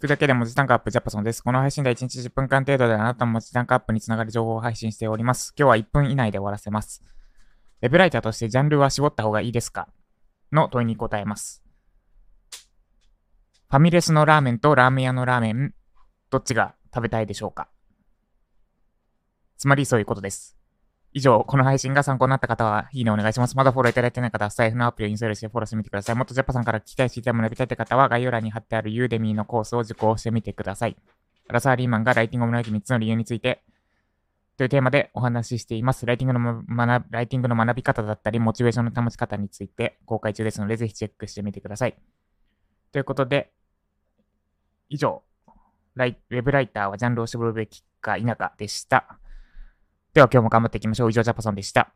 聞くだけで文字単価アップジャパソンです。この配信では1日10分間程度であなたの文字単価アップにつながる情報を配信しております。今日は1分以内で終わらせます。ウェブライターとしてジャンルは絞った方がいいですか？の問いに答えます。ファミレスのラーメンとラーメン屋のラーメン、どっちが食べたいでしょうか？つまりそういうことです。以上、この配信が参考になった方は、いいねお願いします。まだフォローいただいてない方は、スタイフのアプリをインストールしてフォローしてみてください。もっとジャパさんから聞きたい、知りたい学びたいって方は、概要欄に貼ってあるユーデミーのコースを受講してみてください。アラサーリーマンがライティングを学ぶ3つの理由について、というテーマでお話ししています。ライティングの学ライティングの学び方だったり、モチベーションの保ち方について公開中ですので、ぜひチェックしてみてください。ということで、以上、ライウェブライターはジャンルを絞るべきか否かでした。では今日も頑張っていきましょう。以上、ジャパソンでした。